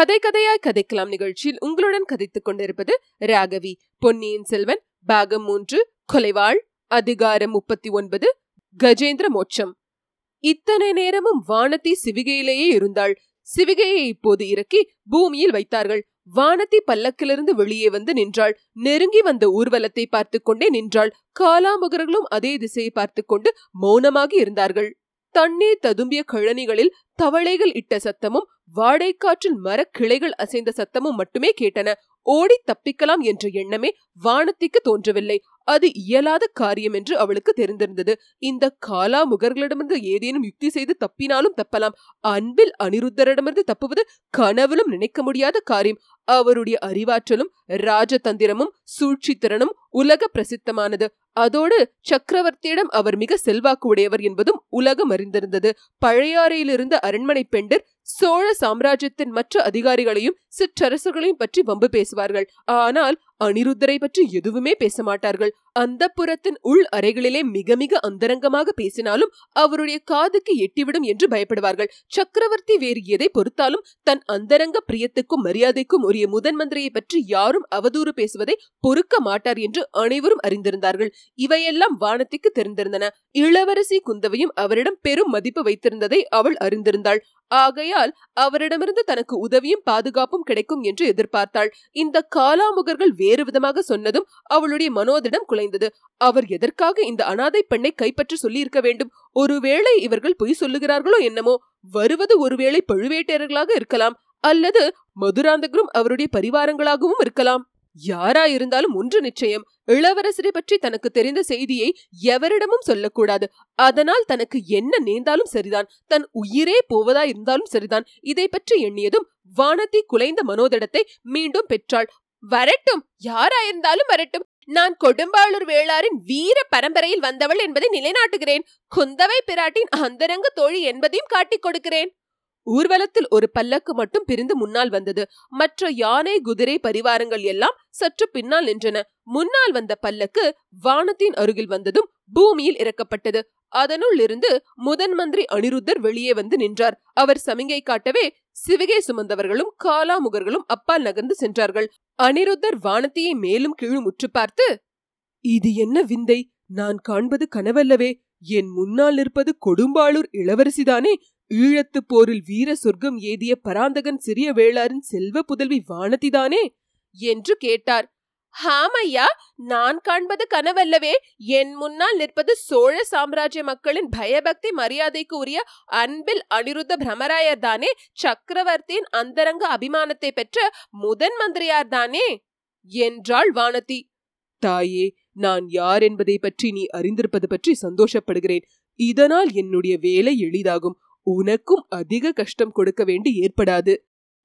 கதை கதையாய் கதைக்கலாம் நிகழ்ச்சியில் உங்களுடன் கதைத்துக் கொண்டிருப்பது ராகவி. பொன்னியின் செல்வன் பாகம் மூன்று கொலைவாள் அதிகாரம் முப்பத்தி ஒன்பது கஜேந்திர மோட்சம். இத்தனை நேரமும் வானதி சிவிகையிலேயே இருந்தாள். சிவிகையை இப்போது இறக்கி பூமியில் வைத்தார்கள். வானதி பல்லக்கிலிருந்து வெளியே வந்து நின்றாள். நெருங்கி வந்த ஊர்வலத்தை பார்த்து கொண்டே நின்றாள். காலாமுகர்களும் அதே திசையை பார்த்து கொண்டு மௌனமாக இருந்தார்கள். தண்ணீர் ததும்பிய கழனிகளில் தவளைகள் இட்ட சத்தமும் வாடைக்காற்றில் மரக்கிளைகள் அசைந்த சத்தமும் மட்டுமே கேட்டன. ஓடி தப்பிக்கலாம் என்ற எண்ணமே வானத்திற்கு தோன்றவில்லை. அது இயலாத காரியம் என்று அவளுக்கு தெரிந்திருந்தது. இந்த காலா முகர்களிடமிருந்து ஏதேனும் யுக்தி செய்து தப்பினாலும் தப்பலாம். அன்பில் அனிருத்தரிடமிருந்து தப்புவது கனவிலும் நினைக்க முடியாத காரியம். அவருடைய அறிவாற்றலும் ராஜதந்திரமும் சூழ்ச்சித்திறனும் உலக பிரசித்தமானது. அதோடு சக்கரவர்த்தியிடம் அவர் மிக செல்வாக்கு உடையவர் என்பதும் உலகம் அறிந்திருந்தது. பழையாறையிலிருந்த அரண்மனை பெண்டர் சோழ சாம்ராஜ்யத்தின் மற்ற அதிகாரிகளையும் சிற்றரசர்களையும் பற்றி வம்பு பேசுவார். பேசுவார்கள் ஆனால் அனிருத்தரை பற்றி எதுவுமே பேச மாட்டார்கள் அந்த புறத்தின் உள் அறைகளிலே மிக மிக அந்தரங்கமாக பேசினாலும் அவருடைய காதுக்கு எட்டிவிடும் என்று பயப்படுவார்கள். சக்கரவர்த்தி வேறு எதை பொறுத்தாலும் தன் அந்தரங்க பிரியத்துக்கும் மரியாதைக்கும் உரிய முதன் மந்திரியை பற்றி யாரும் அவதூறு பேசுவதை பொறுக்க மாட்டார் என்று அனைவரும் அறிந்திருந்தார்கள். இவையெல்லாம் வானத்திற்கு தெரிந்திருந்தன. இளவரசி குந்தவையும் அவரிடம் பெரும் மதிப்பு வைத்திருந்ததை அவள் அறிந்திருந்தாள். ஆகையால் அவரிடமிருந்து தனக்கு உதவியும் பாதுகாப்பும் கிடைக்கும் என்று எதிர்பார்த்தாள். இந்த காலாமுகர்கள் வேறு விதமாக சொன்னதும் அவளுடைய மனோதிடம் குலைந்தது. அவர் எதற்காக இந்த அனாதை பெண்ணை கைப்பற்றி சொல்லியிருக்க வேண்டும்? ஒருவேளை இவர்கள் பொய் சொல்லுகிறார்களோ என்னமோ? வருவது ஒருவேளை பழுவேட்டையர்களாக இருக்கலாம் அல்லது மதுராந்தகரும் அவருடைய பரிவாரங்களாகவும் இருக்கலாம். யாரா இருந்தாலும் ஒன்று நிச்சயம் இளவரசரை பற்றி தனக்கு தெரிந்த செய்தியை எவரிடமும் சொல்லக்கூடாது. அதனால் தனக்கு என்ன நேர்ந்தாலும் சரிதான் தன் உயிரே போவதா இருந்தாலும் சரிதான். இதை பற்றி எண்ணியதும் வானத்தி குலைந்த மனோதடத்தை மீண்டும் பெற்றாள். வரட்டும். யாராயிருந்தாலும் வரட்டும். நான் கொடும்பாளூர் வேளாரின் வீர பரம்பரையில் வந்தவள் என்பதை நிலைநாட்டுகிறேன். குந்தவை பிராட்டின் அந்தரங்க தோழி என்பதையும் காட்டிக் கொடுக்கிறேன். ஊர்வலத்தில் ஒரு பல்லக்கு மட்டும் பிரிந்து முன்னால் வந்தது. மற்ற யானை குதிரை பரிவாரங்கள் எல்லாம் சற்று பின்னால் நின்றன. முன்னால் வந்த பல்லக்கு வானத்தின் அருகில் வந்ததும் பூமியில் இறக்கப்பட்டது. அதனுள் இருந்து முதன் மந்திரி அனிருத்தர் வெளியே வந்து நின்றார். அவர் சமிங்கை காட்டவே சிவிகை சுமந்தவர்களும் காலாமுகர்களும் அப்பால் நகர்ந்து சென்றார்கள். அனிருத்தர் வானத்தியை மேலும் கீழும் உற்று பார்த்து இது என்ன விந்தை? நான் காண்பது கனவல்லவே. என் முன்னால் நிற்பது கொடும்பாளூர் இளவரசிதானே. ஈழத்து போரில் வீர சொர்க்கம் ஏதிய பராந்தகன் சிறிய வேளாரின் செல்வ புதல்வி வானதிதானே? என்று கேட்டார். ஹாமையா நான் காண்பது கனவல்லவே. என் முன்னால் நிற்பது சோழ சாம்ராஜ்ய மக்களின் பயபக்தி மரியாதைக்கு உரிய அன்பில் அனிருத்த பிரமராயர் தானே சக்கரவர்த்தியின் அந்தரங்க அபிமானத்தை பெற்ற முதன் மந்திரியார் தானே என்றாள் வானதி. தாயே நான் யார் என்பதை பற்றி நீ அறிந்திருப்பது பற்றி சந்தோஷப்படுகிறேன். இதனால் என்னுடைய வேலை எளிதாகும். உனக்கும் அதிக கஷ்டம் கொடுக்க வேண்டி ஏற்படாது.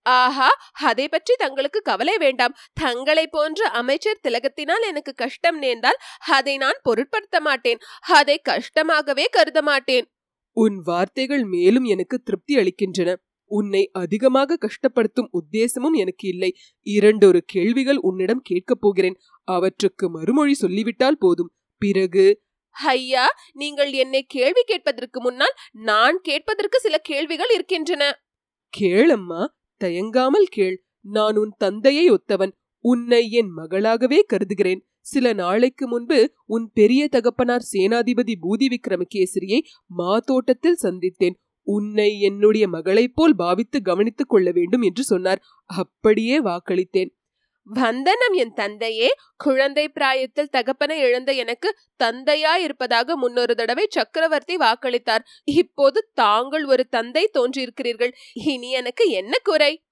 ஆஹா அதை பற்றி தங்களுக்கு கவலை வேண்டாம். தங்களை போன்ற அமைச்சர் திலகத்தினால் எனக்கு கஷ்டம் நேர்ந்தால் அதை நான் பொருட்படுத்த மாட்டேன். அதை கஷ்டமாகவே கருத மாட்டேன். உன் வார்த்தைகள் மேலும் எனக்கு திருப்தி அளிக்கின்றன. உன்னை அதிகமாக கஷ்டப்படுத்தும் உத்தேசமும் எனக்கு இல்லை. இரண்டொரு கேள்விகள் உன்னிடம் கேட்கப் போகிறேன். அவற்றுக்கு மறுமொழி சொல்லிவிட்டால் போதும். பிறகு? ஐயா நீங்கள் என்னை கேள்வி கேட்பதற்கு முன்னால் நான் கேட்பதற்கு சில கேள்விகள் இருக்கின்றன. கேளம்மா. தயங்காமல் கேள். நான் உன் தந்தையை ஒத்தவன். உன்னை என் மகளாகவே கருதுகிறேன். சில நாளைக்கு முன்பு உன் பெரிய தகப்பனார் சேனாதிபதி பூதி விக்ரமகேசரியை மாதோட்டத்தில் சந்தித்தேன். உன்னை என்னுடைய மகளைப் போல் பாவித்து கவனித்துக் கொள்ள வேண்டும் என்று சொன்னார். அப்படியே வாக்களித்தேன். வந்தனம் என் தந்தையே. குழந்தை பிராயத்தில் தகப்பனை இழந்த எனக்கு தந்தையா இருப்பதாக முன்னொரு தடவை சக்கரவர்த்தி வாக்களித்தார். இப்போது தாங்கள் ஒரு தந்தை தோன்றியிருக்கிறீர்கள். இனி எனக்கு என்ன குறை?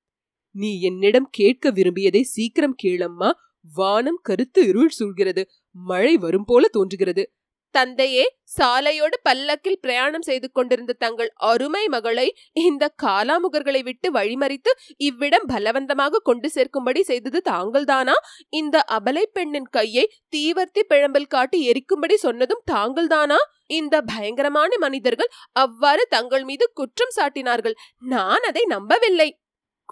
நீ என்னிடம் கேட்க விரும்பியதை சீக்கிரம் கேளம்மா. வானம் கருத்து இருள் சூழ்கிறது. மழை வரும் போல தோன்றுகிறது. தந்தையே சாலையோடு பல்லக்கில் பிரயாணம் செய்து கொண்டிருந்த தங்கள் அருமை மகளை இந்த காலாமுகர்களை விட்டு வழிமறித்து இவ்விடம் பலவந்தமாக கொண்டு சேர்க்கும்படி செய்தது தாங்கள்தானா? இந்த அபலை பெண்ணின் கையை தீவர்த்தி பிழம்பில் காட்டி எரிக்கும்படி சொன்னதும் தாங்கள்தானா? இந்த பயங்கரமான மனிதர்கள் அவ்வாறு தங்கள் மீது குற்றம் சாட்டினார்கள். நான் அதை நம்பவில்லை.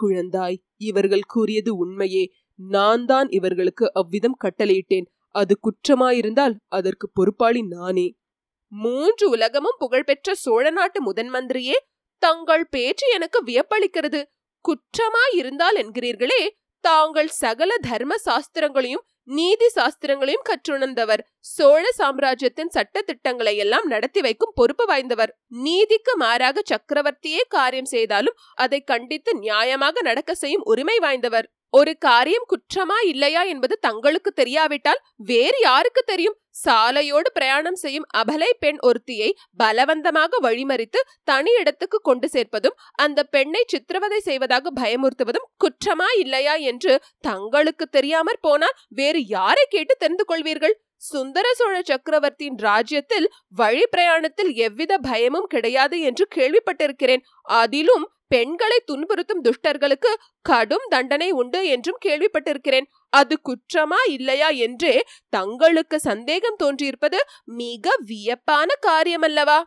குழந்தாய். இவர்கள் கூறியது உண்மையே. நான் தான் இவர்களுக்கு அவ்விதம் கட்டளையிட்டேன். அது குற்றமாயிருந்தால் அதற்கு பொறுப்பாளி நானே. மூன்று உலகமும் புகழ்பெற்ற சோழ நாட்டு முதன் மந்திரியே தங்கள் பேச்சு எனக்கு வியப்பளிக்கிறது. குற்றமாயிருந்தால் என்கிறீர்களே தாங்கள் சகல தர்ம சாஸ்திரங்களையும் நீதி சாஸ்திரங்களையும் கற்றுணர்ந்தவர். சோழ சாம்ராஜ்யத்தின் சட்ட திட்டங்களை எல்லாம் நடத்தி வைக்கும் பொறுப்பு வாய்ந்தவர். நீதிக்கு மாறாக சக்கரவர்த்தியே காரியம் செய்தாலும் அதை கண்டித்து நியாயமாக நடக்க செய்யும் உரிமை வாய்ந்தவர். ஒரு காரியம் குற்றமா இல்லையா என்பது தங்களுக்கு தெரியாவிட்டால் வேறு யாருக்கு தெரியும்? சாலையோடு பிரயாணம் செய்யும் அபலை பெண் ஒருத்தியை பலவந்தமாக வழிமறித்து தனி இடத்துக்கு கொண்டு சேர்ப்பதும் அந்த பெண்ணை சித்திரவதை செய்வதாக பயமுறுத்துவதும் குற்றமா இல்லையா என்று தங்களுக்கு தெரியாமற் போனால் வேறு யாரை கேட்டு தெரிந்து கொள்வீர்கள்? சுந்தர சோழ சக்கரவர்த்தியின் ராஜ்யத்தில் வழி பிரயாணத்தில் எவ்வித பயமும் கிடையாது என்று கேள்விப்பட்டிருக்கிறேன். அதிலும் பெண்களை துன்புறுத்தும் துஷ்டர்களுக்கு கடும் தண்டனை உண்டு என்றும் கேள்விப்பட்டிருக்கிறேன். அது குற்றமா இல்லையா என்றே தங்களுக்கு சந்தேகம் தோன்றியிருப்பது மிக வியப்பான காரியமல்லவா?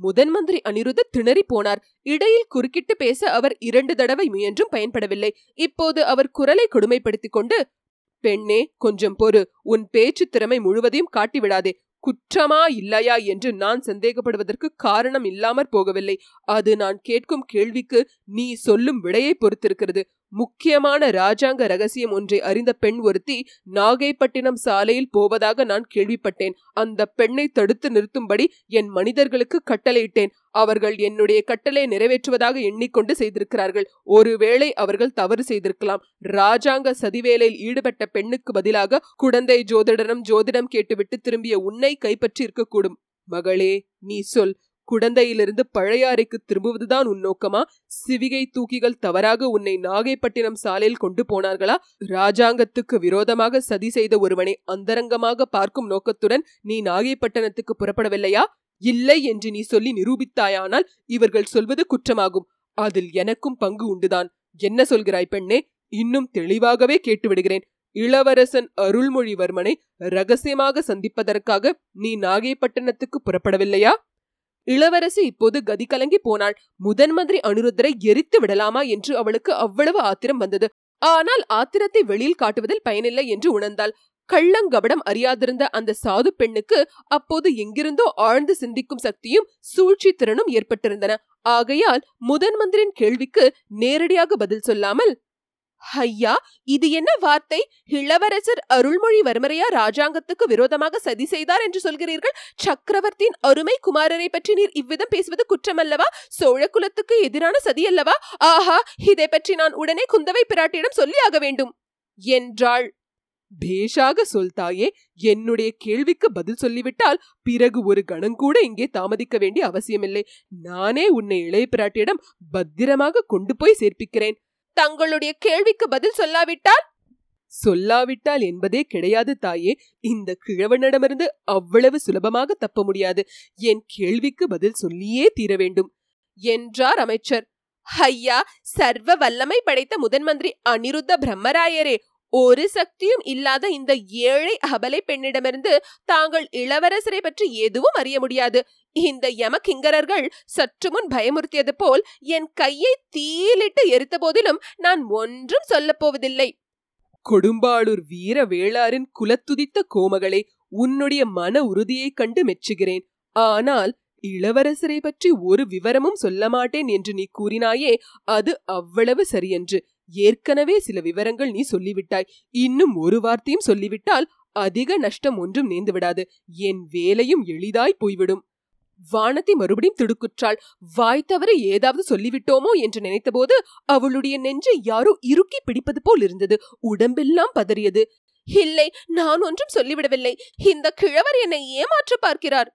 முதன் மந்திரி அனிருத்த திணறி போனார். இடையில் குறுக்கிட்டு பேச அவர் இரண்டு தடவை முயன்றும் பயன்படவில்லை. இப்போது அவர் குரலை கொடுமைப்படுத்திக் கொண்டு பெண்ணே கொஞ்சம் பொறு. உன் பேச்சு திறமை முழுவதையும் காட்டிவிடாதே. குற்றமா இல்லையா என்று நான் சந்தேகப்படுவதற்கு காரணம் இல்லாமற் போகவில்லை. அது நான் கேட்கும் கேள்விக்கு நீ சொல்லும் விடையை பொறுத்திருக்கிறது. முக்கியமான ராஜாங்க ரகசியம் ஒன்றை அறிந்த பெண் ஒருத்தி நாகைப்பட்டினம் சாலையில் போவதாக நான் கேள்விப்பட்டேன். அந்த பெண்ணை தடுத்து நிறுத்தும்படி என் மனிதர்களுக்கு கட்டளையிட்டேன். அவர்கள் என்னுடைய கட்டளை நிறைவேற்றுவதாக எண்ணிக்கொண்டு செய்திருக்கிறார்கள். ஒருவேளை அவர்கள் தவறு செய்திருக்கலாம். ராஜாங்க சதிவேலையில் ஈடுபட்ட பெண்ணுக்கு பதிலாக குடந்தை ஜோதிடரம் ஜோதிடம் கேட்டுவிட்டு திரும்பிய உன்னை கைப்பற்றி இருக்கக்கூடும். மகளே நீ சொல். குடந்தையிலிருந்து பழையாறைக்கு திரும்புவதுதான் உன் நோக்கமா? சிவிகை தூக்கிகள் தவறாக உன்னை நாகைப்பட்டினம் சாலையில் கொண்டு போனார்களா? ராஜாங்கத்துக்கு விரோதமாக சதி செய்த ஒருவனை அந்தரங்கமாக பார்க்கும் நோக்கத்துடன் நீ நாகைப்பட்டினத்துக்கு புறப்படவில்லையா? இல்லை என்று நீ சொல்லி நிரூபித்தாயானால் இவர்கள் சொல்வது குற்றமாகும். அதில் எனக்கும் பங்கு உண்டுதான். என்ன சொல்கிறாய் பெண்ணே? இன்னும் தெளிவாகவே கேட்டுவிடுகிறேன். இளவரசன் அருள்மொழிவர்மனை ரகசியமாக சந்திப்பதற்காக நீ நாகைப்பட்டினத்துக்கு புறப்படவில்லையா? இளவரசி இப்போது கதி கலங்கி போனாள். முதன் மந்திரி அனுருத்தரை எரித்து விடலாமா என்று அவளுக்கு அவ்வளவு ஆத்திரம் வந்தது. ஆனால் ஆத்திரத்தை வெளியில் காட்டுவதில் பயனில்லை என்று உணர்ந்தாள். கள்ளங்கபடம் அறியாதிருந்த அந்த சாது பெண்ணுக்கு அப்போது எங்கிருந்தோ ஆழ்ந்து சிந்திக்கும் சக்தியும் சூழ்ச்சி திறனும் ஏற்பட்டிருந்தன. ஆகையால் முதன் மந்திரின் கேள்விக்கு நேரடியாக பதில் சொல்லாமல் ஐயா இது என்ன வார்த்தை? இளவரசர் அருள்மொழிவர்மரையா ராஜாங்கத்துக்கு விரோதமாக சதி செய்தார் என்று சொல்கிறீர்கள்? சக்கரவர்த்தியின் அருமை குமாரரை பற்றி நீர் இவ்விதம் பேசுவது குற்றமல்லவா? சோழ குலத்துக்கு எதிரான சதி அல்லவா ஆஹா இதை பற்றி நான் உடனே குந்தவை பிராட்டியிடம் சொல்லியாக வேண்டும். என்றாள். பேஷாக சொல்தாயே என்னுடைய கேள்விக்கு பதில் சொல்லிவிட்டால் பிறகு ஒரு கணங்கூட இங்கே தாமதிக்க வேண்டிய அவசியமில்லை. நானே உன்னை இளைய பிராட்டியிடம் பத்திரமாக கொண்டு போய் சேர்ப்பிக்கிறேன். தங்களுடைய கேள்விக்கு பதில் சொல்லாவிட்டால்? சொல்லாவிட்டால் என்பதே கிடையாது தாயே. இந்த கிழவனிடமிருந்து அவ்வளவு சுலபமாக தப்ப முடியாது. என் கேள்விக்கு பதில் சொல்லியே தீர வேண்டும் என்றார் அமைச்சர். ஐயா சர்வ வல்லமை படைத்த முதன் மந்திரி அனிருத்த பிரம்மராயரே ஒரு சக்தியும் இல்லாத இந்த ஏழை அபலை பெண்ணிடமிருந்து தாங்கள் இளவரசரை பற்றி எதுவும் அறிய முடியாது. இந்த யமகிங்கரர்கள் சற்று முன் பயமுறுத்தியது போல் என் கையை தீலிட்டு எரித்த போதிலும் நான் ஒன்றும் சொல்லப் போவதில்லை கொடும்பாளூர் வீர வேளாரின் குலத்துதித்த கோமகளே உன்னுடைய மன உறுதியைக் கண்டு மெச்சுகிறேன். ஆனால் இளவரசரை பற்றி ஒரு விவரமும் சொல்ல மாட்டேன் என்று நீ கூறினாயே அது அவ்வளவு சரியன்று. ஏற்கனவே சில விவரங்கள் நீ சொல்லிவிட்டாய். இன்னும் ஒரு வார்த்தையும் சொல்லிவிட்டால் அதிக நஷ்டம் ஒன்றும் நேர்ந்து விடாது என் வேலையும் எளிதாய் போய்விடும். வானத்தை மறுபடியும் திடுக்குற்றாள். வாய் தவற ஏதாவது சொல்லிவிட்டோமோ என்று நினைத்தபோது அவளுடைய நெஞ்சு யாரோ இறுக்கி பிடிப்பது போல் இருந்தது. உடம்பெல்லாம் பதறியது. இல்லை நான் ஒன்றும் சொல்லிவிடவில்லை. இந்த கிழவர் என்னை ஏமாற்ற பார்க்கிறார்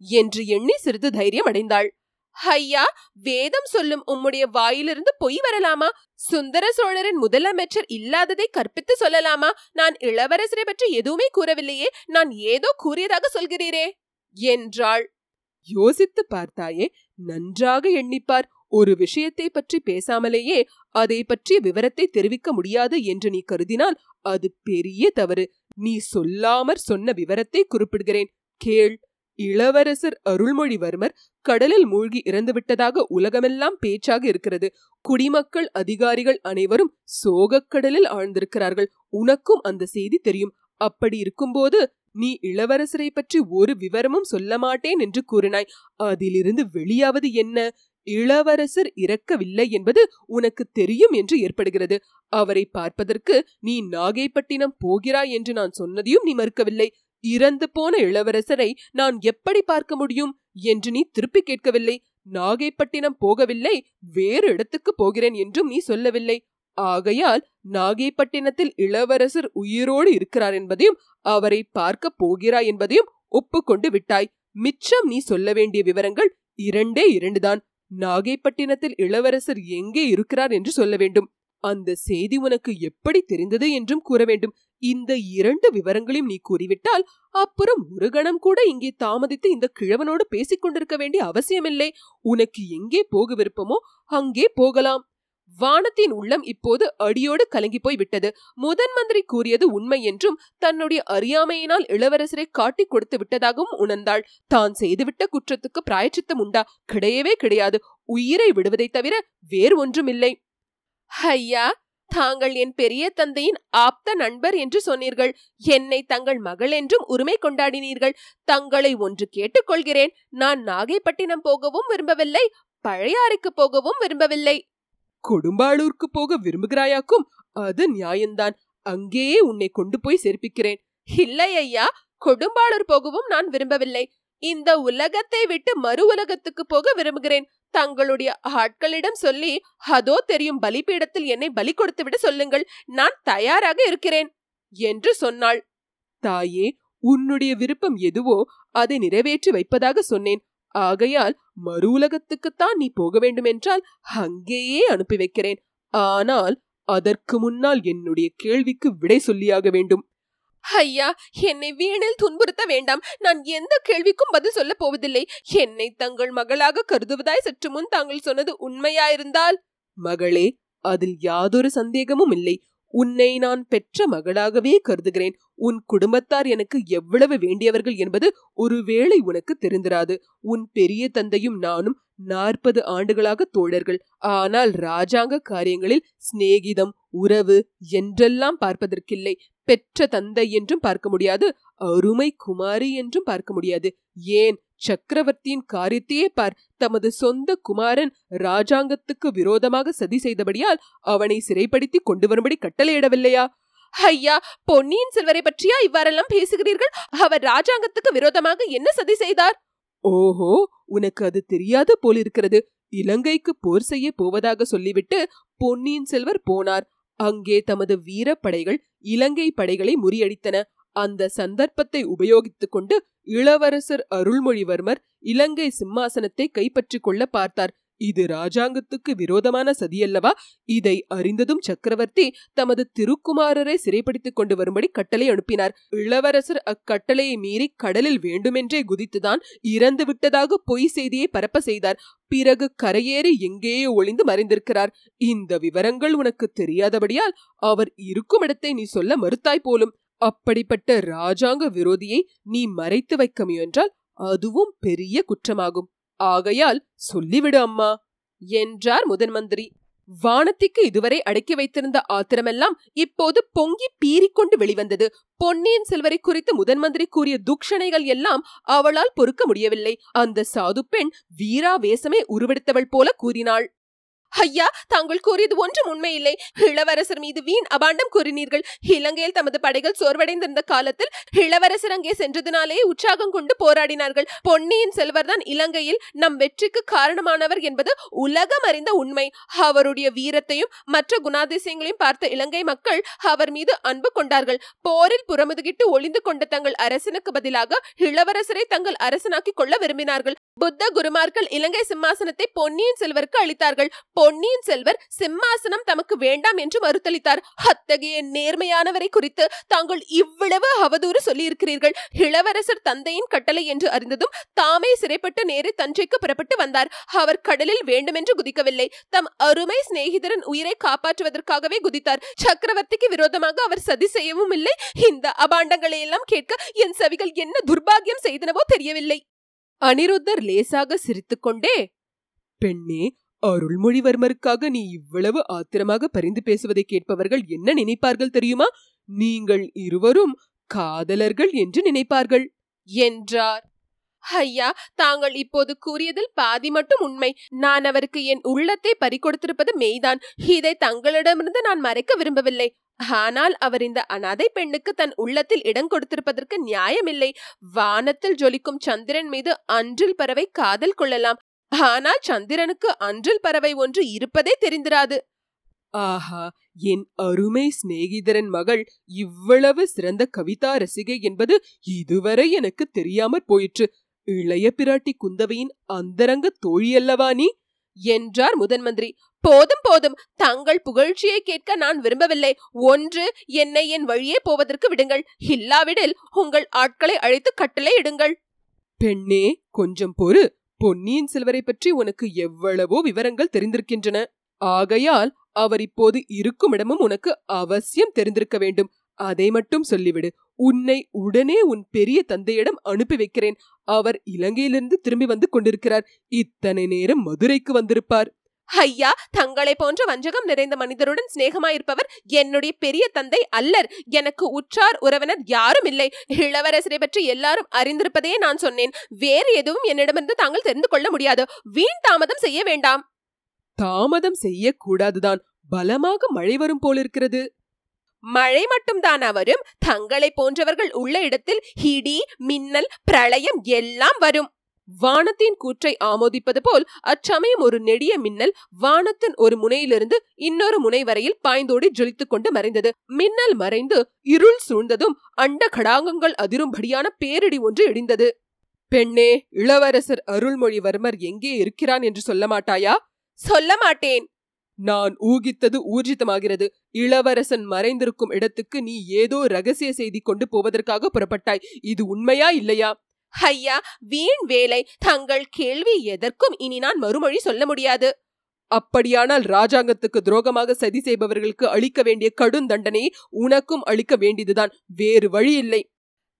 என்று எண்ணி சிறிது தைரியம் அடைந்தாள். ஐயா வேதம் சொல்லும் உம்முடைய வாயிலிருந்து பொய் வரலாமா? சுந்தர சோழரின் முதலமைச்சர் இல்லாததை கற்பித்து சொல்லலாமா? நான் இளவரசரை பற்றி எதுவுமே கூறவில்லையே. நான் ஏதோ கூறியதாக சொல்கிறீரே என்றாள். யோசித்து பார்த்தாயே நன்றாக எண்ணிப்பார். ஒரு விஷயத்தை பற்றி பேசாமலேயே அதை பற்றிய விவரத்தை தெரிவிக்க முடியாது என்று நீ கருதினால் அது பெரிய தவறு. நீ சொல்லாமற் சொன்ன விவரத்தை குறிப்பிடுகிறேன். கேள். இளவரசர் அருள்மொழிவர்மர் கடலில் மூழ்கி இறந்துவிட்டதாக உலகமெல்லாம் பேச்சாக இருக்கிறது. குடிமக்கள் அதிகாரிகள் அனைவரும் சோகக்கடலில் ஆழ்ந்திருக்கிறார்கள். உனக்கும் அந்த செய்தி தெரியும். அப்படி இருக்கும்போது நீ இளவரசரை பற்றி ஒரு விவரமும் சொல்ல மாட்டேன் என்று கூறினாய். அதிலிருந்து வெளியாவது என்ன? இளவரசர் இறக்கவில்லை என்பது உனக்கு தெரியும் என்று ஏற்படுகிறது. அவரை பார்ப்பதற்கு நீ நாகைப்பட்டினம் போகிறாய் என்று நான் சொன்னதையும் நீ மறுக்கவில்லை. இறந்து போன இளவரசரை நான் எப்படி பார்க்க முடியும் என்று நீ திருப்பி கேட்கவில்லை. நாகைப்பட்டினம் போகவில்லை வேறு இடத்துக்கு போகிறேன் என்றும் நீ சொல்லவில்லை. ஆகையால் நாகைப்பட்டினத்தில் இளவரசர் உயிரோடு இருக்கிறார் என்பதையும் அவரை பார்க்க போகிறாய் என்பதையும் ஒப்புக்கொண்டு விட்டாய். மிச்சம் நீ சொல்ல வேண்டிய விவரங்கள் இரண்டே இரண்டுதான். நாகைப்பட்டினத்தில் இளவரசர் எங்கே இருக்கிறார் என்று சொல்ல வேண்டும். அந்த செய்தி உனக்கு எப்படி தெரிந்தது என்றும் கூற வேண்டும். இந்த இரண்டு விவரங்களையும் நீ கூறிவிட்டால் அப்புறம் ஒரு கணம் கூட இங்கே தாமதித்து இந்த கிழவனோடு பேசிக் கொண்டிருக்க வேண்டிய அவசியமில்லை. உனக்கு எங்கே போக விருப்பமோ அங்கே போகலாம். வானத்தின் உள்ளம் இப்போது அடியோடு கலங்கி போய் விட்டது. முதன் மந்திரி கூறியது உண்மை என்றும் தன்னுடைய அறியாமையினால் இளவரசரை காட்டிக் கொடுத்து விட்டதாகவும் உணர்ந்தாள். தான் செய்துவிட்ட குற்றத்துக்கு பிராயச்சித்தம் உண்டா? கிடையவே கிடையாது. உயிரை விடுவதை தவிர வேறு ஒன்றுமில்லை. ஐயா தாங்கள் என் பெரிய தந்தையின் ஆப்த நண்பர் என்று சொன்னீர்கள். என்னை தங்கள் மகள் என்றும் உரிமை கொண்டாடினீர்கள். தங்களை ஒன்று கேட்டுக்கொள்கிறேன் நான் நாகைப்பட்டினம் போகவும் விரும்பவில்லை. பழையாறைக்கு போகவும் விரும்பவில்லை. கொடும்பாளூர்க்கு போக விரும்புகிறாயாக்கும் அது நியாயம்தான் அங்கேயே உன்னை கொண்டு போய் சேர்ப்பிக்கிறேன். இல்லை ஐயா கொடும்பாளூர் போகவும் நான் விரும்பவில்லை. இந்த உலகத்தை விட்டு மறு உலகத்துக்கு போக விரும்புகிறேன். தங்களுடைய ஆட்களிடம் சொல்லி அதோ தெரியும் பலிபீடத்தில் என்னை பலி கொடுத்து விட சொல்லுங்கள். நான் தயாராக இருக்கிறேன் என்று சொன்னாள். தாயே உன்னுடைய விருப்பம் எதுவோ அதை நிறைவேற்றி வைப்பதாக சொன்னேன். ஆகையால் மறு உலகத்துக்குத்தான் நீ போக வேண்டுமென்றால் அங்கேயே அனுப்பி வைக்கிறேன். ஆனால் அதற்கு முன்னால் என்னுடைய கேள்விக்கு விடை சொல்லியாக வேண்டும். ஐயா என்னை வீணில் துன்புறுத்த வேண்டாம். நான் எந்த கேள்விக்கும் பதில் சொல்ல போவதில்லை. என்னை தங்கள் மகளாக கருதுவதாய் சற்று முன் தாங்கள் சொன்னது உண்மையாயிருந்தால்? மகளே அதில் யாதொரு சந்தேகமும் இல்லை. உன்னை நான் பெற்ற மகளாகவே கருதுகிறேன். உன் குடும்பத்தார் எனக்கு எவ்வளவு வேண்டியவர்கள் என்பது ஒருவேளை உனக்கு தெரிந்திராது. உன் பெரிய தந்தையும் நானும் நாற்பது ஆண்டுகளாக தோழர்கள். ஆனால் ராஜாங்க காரியங்களில் சிநேகிதம் உறவு என்றெல்லாம் பார்ப்பதற்கில்லை. பெற்ற தந்தை என்றும் பார்க்க முடியாது அருமை குமாரி என்றும் பார்க்க முடியாது. ஏன்? சக்கரவர்த்தியின் காரியத்தையே பார். தமது சொந்த குமாரன் ராஜாங்கத்துக்கு விரோதமாக சதி செய்தபடியால் அவனை சிறைப்படுத்தி கொண்டு வரும்படி கட்டளையிடவில்லையா? ஐயா பொன்னியின் செல்வரை பற்றியா இவ்வாறெல்லாம் பேசுகிறீர்கள்? அவர் ராஜாங்கத்துக்கு விரோதமாக என்ன சதி செய்தார்? ஓஹோ உனக்கு அது தெரியாது போலிருக்கிறது. இலங்கைக்கு போர் செய்ய போவதாக சொல்லிவிட்டு பொன்னியின் செல்வர் போனார். அங்கே தமது வீரப்படைகள் இலங்கை படைகளை முறியடித்தன. அந்த சந்தர்ப்பத்தை உபயோகித்துக் கொண்டு இளவரசர் அருள்மொழிவர்மர் இலங்கை சிம்மாசனத்தை கைப்பற்றிக் கொள்ள பார்த்தார். இது ராஜாங்கத்துக்கு விரோதமான சதியல்லவா? இதை அறிந்ததும் சக்கரவர்த்தி தமது திருக்குமாரரை சிறைப்படுத்திக் கொண்டு வரும்படி கட்டளை அனுப்பினார். இளவரசர் அக்கட்டளையை மீறி கடலில் வேண்டுமென்றே குதித்துதான் இறந்து விட்டதாக பொய் செய்தியை பரப்ப செய்தார். பிறகு கரையேறி எங்கேயோ ஒளிந்து மறைந்திருக்கிறார். இந்த விவரங்கள் உனக்கு தெரியாதபடியால் அவர் இருக்கும் இடத்தை நீ சொல்ல மறுத்தாய் போலும். அப்படிப்பட்ட ராஜாங்க விரோதியை நீ மறைத்து வைக்க முயன்றால் அதுவும் பெரிய குற்றமாகும். ஆகையால் சொல்லிவிடு அம்மா என்றார் முதன் மந்திரி. வானத்திற்கு இதுவரை அடக்கி வைத்திருந்த ஆத்திரமெல்லாம் இப்போது பொங்கி பீறிக்கொண்டு வெளிவந்தது. பொன்னியின் செல்வரை குறித்து முதன் மந்திரி கூறிய துக்ஷணைகள் எல்லாம் அவளால் பொறுக்க முடியவில்லை. அந்த சாது பெண் வீரா வேசமே உருவெடுத்தவள் போல கூறினாள். ஐயா தாங்கள் கூறியது ஒன்றும் உண்மையில்லை. இளவரசர் மீது வீண் அபாண்டம் கூறினீர்கள். இலங்கையில் தமது படைகள் சோர்வடைந்திருந்த காலத்தில் இளவரசர் அங்கே சென்றதினாலே உற்சாகம் கொண்டு போராடினார்கள். பொன்னியின் செல்வர்தான் இலங்கையில் நம் வெற்றிக்கு காரணமானவர் என்பது உலகம் அறிந்த உண்மை. அவருடைய வீரத்தையும் மற்ற குணாதிசயங்களையும் பார்த்த இலங்கை மக்கள் அவர் மீது அன்பு கொண்டார்கள். போரில் புறமுதுகிட்டு ஒளிந்து கொண்ட தங்கள் அரசனுக்கு பதிலாக இளவரசரை தங்கள் அரசனாக்கி கொள்ள விரும்பினார்கள். புத்த குருமார்கள் இலங்கை சிம்மாசனத்தை பொன்னியின் செல்வருக்கு அளித்தார்கள். பொன்னியின் செல்வர் சிம்மாசனம் தமக்கு வேண்டாம் என்று மறுத்தளித்தார். அத்தகைய நேர்மையானவரை குறித்து தாங்கள் இவ்வளவு அவதூறு சொல்லியிருக்கிறீர்கள். இளவரசர் தந்தையின் கட்டளை என்று அறிந்ததும் தாமே சிறைப்பட்டு நேரே தஞ்சைக்கு புறப்பட்டு வந்தார். அவர் கடலில் வேண்டுமென்று குதிக்கவில்லை. தம் அருமை சிநேகிதரன் உயிரை காப்பாற்றுவதற்காகவே குதித்தார். சக்கரவர்த்திக்கு விரோதமாக அவர் சதி செய்யவும் இல்லை. இந்த அபாண்டங்களை எல்லாம் கேட்க என் செவிகள் என்ன துர்பாகியம் செய்தனவோ தெரியவில்லை. அனிருத்தர் லேசாக சிரித்துக்கொண்டே பெண்ணே அருள்மொழிவர்மருக்காக நீ இவ்வளவு ஆத்திரமாக பரிந்து பேசுவதை கேட்பவர்கள் என்ன நினைப்பார்கள் தெரியுமா? நீங்கள் இருவரும் காதலர்கள் என்று நினைப்பார்கள். என்றார். ஐயா தாங்கள் இப்போது கூறியதில் பாதி மட்டும் உண்மை. நான் அவருக்கு என் உள்ளத்தை பறிகொடுத்திருப்பது மெய்தான். இதை தங்களிடமிருந்து நான் மறைக்க விரும்பவில்லை. ஆனால் அவர் இந்த அனாதை பெண்ணுக்கு தன் உள்ளத்தில் இடம் கொடுத்திருப்பதற்கு நியாயமில்லை. வானத்தில் ஜொலிக்கும் சந்திரன் மீது அன்றில் பறவை காதல் கொள்ளலாம். ஆனால் சந்திரனுக்கு அன்றில் பறவை ஒன்று இருப்பதே தெரிந்திராது. ஆஹா என் அருமை சிநேகிதரன் மகள் இவ்வளவு சிறந்த கவிதா ரசிகை என்பது இதுவரை எனக்கு தெரியாமற் போயிற்று. இளைய பிராட்டி குந்தவையின் அந்தரங்க தோழியல்லவா நீ? என்றார் முதன் மந்திரி. போதும் போதும். தங்கள் புகழ்ச்சியை கேட்க நான் விரும்பவில்லை. ஒன்று என்னை என் வழியே போவதற்கு விடுங்கள். இல்லாவிடில் உங்கள் ஆட்களை அழைத்து கட்டளை இடுங்கள். பெண்ணே கொஞ்சம் பொறு. பொன்னியின் செல்வரை பற்றி உனக்கு எவ்வளவோ விவரங்கள் தெரிந்திருக்கின்றன. ஆகையால் அவர் இப்போது இருக்கும் இடமும் உனக்கு அவசியம் தெரிந்திருக்க வேண்டும். அதை மட்டும் சொல்லிவிடு. உன்னை உடனே உன் பெரிய தந்தையிடம் அனுப்பி வைக்கிறேன். அவர் இலங்கையிலிருந்து திரும்பி வந்து கொண்டிருக்கிறார். இத்தனை நேரம் மதுரைக்கு வந்திருப்பார். ஐயா தங்களை போன்ற வஞ்சகம் நிறைந்த மனிதருடன் சிநேகமாயிருப்பவர் என்னுடைய பெரிய தந்தை அல்லர். எனக்கு உற்றார் உறவினர் யாரும் இல்லை. இளவரசரை பற்றி எல்லாரும் அறிந்திருப்பதே நான் சொன்னேன். வேறு எதுவும் என்னிடமிருந்து தாங்கள் தெரிந்து கொள்ள முடியாது. வீண் தாமதம் செய்ய வேண்டாம். தாமதம் செய்யக்கூடாதுதான். பலமாக மழை வரும் போலிருக்கிறது. மழை மட்டும்தான் வரும் தங்களை போன்றவர்கள் உள்ள இடத்தில் ஹிடி மின்னல் பிரளயம் எல்லாம் வரும். வானத்தின் கூற்றை ஆமோதிப்பது போல் அச்சமயம் ஒரு நெடிய மின்னல் வானத்தின் ஒரு முனையிலிருந்து இன்னொரு முனை வரையில் பாய்ந்தோடி ஜொலித்துக் கொண்டு மறைந்தது. மின்னல் மறைந்து இருள் சூழ்ந்ததும் அண்ட கடாங்கங்கள் அதிரும்படியான பேரிடி ஒன்று இடிந்தது. பெண்ணே இளவரசர் அருள்மொழிவர்மர் எங்கே இருக்கிறான் என்று சொல்ல மாட்டாயா? சொல்ல மாட்டேன். நான் ஊகித்தது ஊர்ஜிதமாகிறது. இளவரசன் மறைந்திருக்கும் இடத்துக்கு நீ ஏதோ ரகசிய செய்தி கொண்டு போவதற்காக புறப்பட்டாய். இது உண்மையா இல்லையா? ஐயா வீண் வேலை. தங்கள் கேள்வி எதற்கும் இனி நான் மறுமொழி சொல்ல முடியாது. அப்படியானால் ராஜாங்கத்துக்கு துரோகமாக சதி செய்பவர்களுக்கு அளிக்க வேண்டிய கடும் தண்டனையை உனக்கும் அளிக்க வேண்டியதுதான். வேறு வழி இல்லை.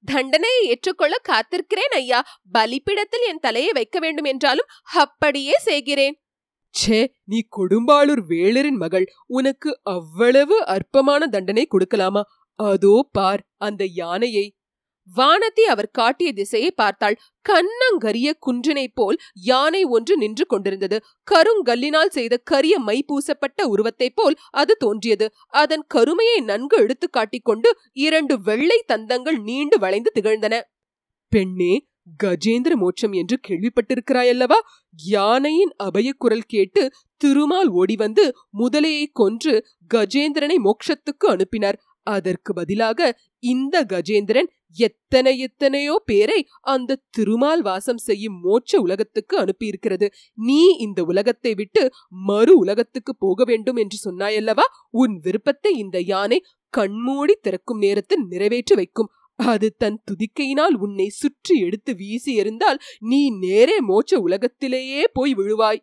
தண்டனையை ஏற்றுக்கொள்ள காத்திருக்கிறேன் ஐயா. பலிப்பிடத்தில் என் தலையை வைக்க வேண்டும் என்றாலும் அப்படியே செய்கிறேன். ச்சே நீ கொடும்பாளூர் வேளரின் மகள். உனக்கு அவ்வளவு அற்பமான தண்டனை கொடுக்கலாமா? அதோ பார் அந்த யானையை. வானத்தி அவர் காட்டிய திசையை பார்த்தாள் கண்ணங்கரிய குன்றினைப் போல் யானை ஒன்று நின்று கொண்டிருந்தது. கருங்கல்லினால் செய்த கரிய மை பூசப்பட்ட உருவத்தைப் போல் அது தோன்றியது. அதன் கருமையை நன்கு எடுத்து காட்டிக்கொண்டு இரண்டு வெள்ளை தந்தங்கள் நீண்டு வளைந்து திகழ்ந்தன. பெண்ணே கஜேந்திர மோட்சம் என்று கேள்விப்பட்டிருக்கிறாயல்லவா? யானையின் அபயக்குரல் கேட்டு திருமால் ஓடி வந்து முதலையை கொன்று கஜேந்திரனை மோட்சத்துக்கு அனுப்பினார். அதற்கு பதிலாக இந்த கஜேந்திரன் எத்தனை எத்தனையோ பேரை அந்த திருமால் வாசம் செய்யும் மோட்ச உலகத்துக்கு அனுப்பியிருக்கிறது. நீ இந்த உலகத்தை விட்டு மறு உலகத்துக்கு போக வேண்டும் என்று சொன்னாயல்லவா? உன் விருப்பத்தை இந்த யானை கண்மூடி திறக்கும் நேரத்தில் நிறைவேற்றி வைக்கும். அது தன் துதிக்கையினால் உன்னை சுற்றி எடுத்து வீசி எறிந்தால் நீ நேரே மோட்ச உலகத்திலேயே போய் விழுவாய்.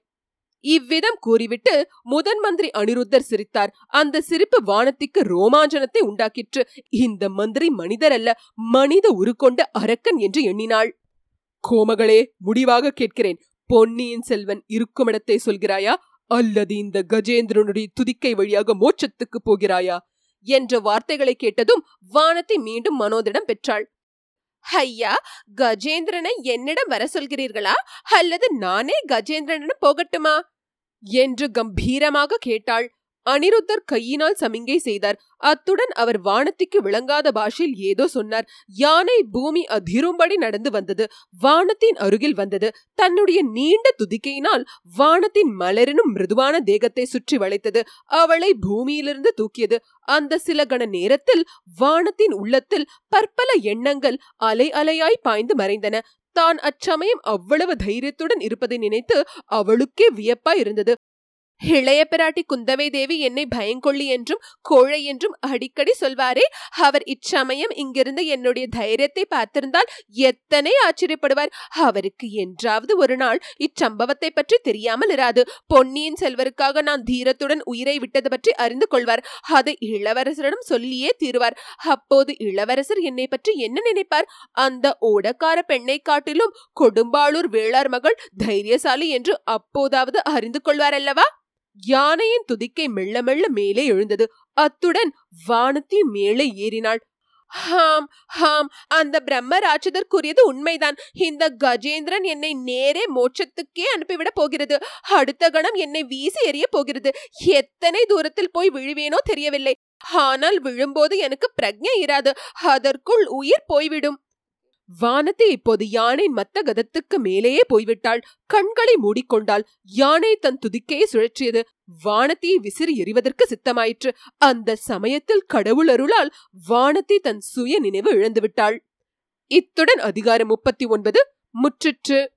இவ்விதம் கூறிவிட்டு முதன் மந்திரி அனிருத்தர் சிரித்தார். அந்த சிரிப்பு வானத்திற்கு ரோமாஞ்சனத்தை உண்டாக்கிற்று. இந்த மந்திரி மனிதர் அல்ல மனித உருக்கொண்ட அரக்கன் என்று எண்ணினாள். கோமகளே முடிவாக கேட்கிறேன். பொன்னியின் செல்வன் இருக்குமிடத்தை சொல்கிறாயா? அல்லது இந்த கஜேந்திரனுடைய துதிக்கை வழியாக மோட்சத்துக்கு போகிறாயா? என்ற வார்த்தைகளை கேட்டதும் வானத்தை மீண்டும் மனோதிடம் பெற்றாள். ஐயா கஜேந்திரனை என்னிடம் வர சொல்கிறீர்களா? அல்லது நானே கஜேந்திரனிடம் போகட்டுமா? என்று கம்பீரமாக கேட்டாள். அனிருத்தர் கையினால் சமிங்கை செய்தார். அத்துடன் அவர் வானத்திற்கு விளங்காத பாஷையில் ஏதோ சொன்னார். யானை பூமி அதிரும்படி நடந்து வந்தது. வானத்தின் அருகில் வந்தது. தன்னுடைய நீண்ட துதிக்கையினால் வானத்தின் மலரினும் மிருதுவான தேகத்தை சுற்றி வளைத்தது. அவளை பூமியிலிருந்து தூக்கியது. அந்த சில கண நேரத்தில் வானத்தின் உள்ளத்தில் பற்பல எண்ணங்கள் அலை அலையாய் பாய்ந்து மறைந்தன. தான் அச்சமயம் அவ்வளவு தைரியத்துடன் இருப்பதை நினைத்து அவளுக்கே வியப்பாய் இருந்தது. இளைய பிராட்டி குந்தவை தேவி என்னை பயங்கொள்ளி என்றும் கோழை என்றும் அடிக்கடி சொல்வாரே. அவர் இச்சமயம் இங்கிருந்து என்னுடைய தைரியத்தை பார்த்திருந்தால் எத்தனை ஆச்சரியப்படுவார். அவருக்கு என்றாவது ஒரு நாள் இச்சம்பவத்தை பற்றி தெரியாமல் இராது. பொன்னியின் செல்வருக்காக நான் தீரத்துடன் உயிரை விட்டது பற்றி அறிந்து கொள்வார். அதை இளவரசரிடம் சொல்லியே தீருவார். அப்போது இளவரசர் என்னை பற்றி என்ன நினைப்பார்? அந்த ஓடக்கார பெண்ணை காட்டிலும் கொடும்பாளூர் வேளார் மகள் தைரியசாலி என்று அப்போதாவது அறிந்து கொள்வார் அல்லவா? யானையின் துதிக்கை மெல்ல மெல்ல மேலே எழுந்தது. அத்துடன் வானத்தி மேலே ஏறினாள். ஹாம் ஹாம் அந்த பிரம்ம ராட்சதற்குரியது உண்மைதான். இந்த கஜேந்திரன் என்னை நேரே மோட்சத்துக்கே அனுப்பிவிட போகிறது. அடுத்த கணம் என்னை வீசி எறிய போகிறது. எத்தனை தூரத்தில் போய் விழுவேனோ தெரியவில்லை. ஆனால் விழும்போது எனக்கு பிரக்ஞை இராது. அதற்குள் உயிர் போய்விடும். வானதி இப்போது யானை மத்த கதத்துக்கு மேலேயே போய்விட்டாள். கண்களை மூடிக்கொண்டாள். யானை தன் துதிக்கையை சுழற்றியது. வானதியை விசிறி எறிவதற்கு சித்தமாயிற்று. அந்த சமயத்தில் கடவுள் அருளால் வானதி தன் சுய நினைவு இழந்துவிட்டாள். இத்துடன் அதிகாரம் முப்பத்தி ஒன்பது முற்றிற்று.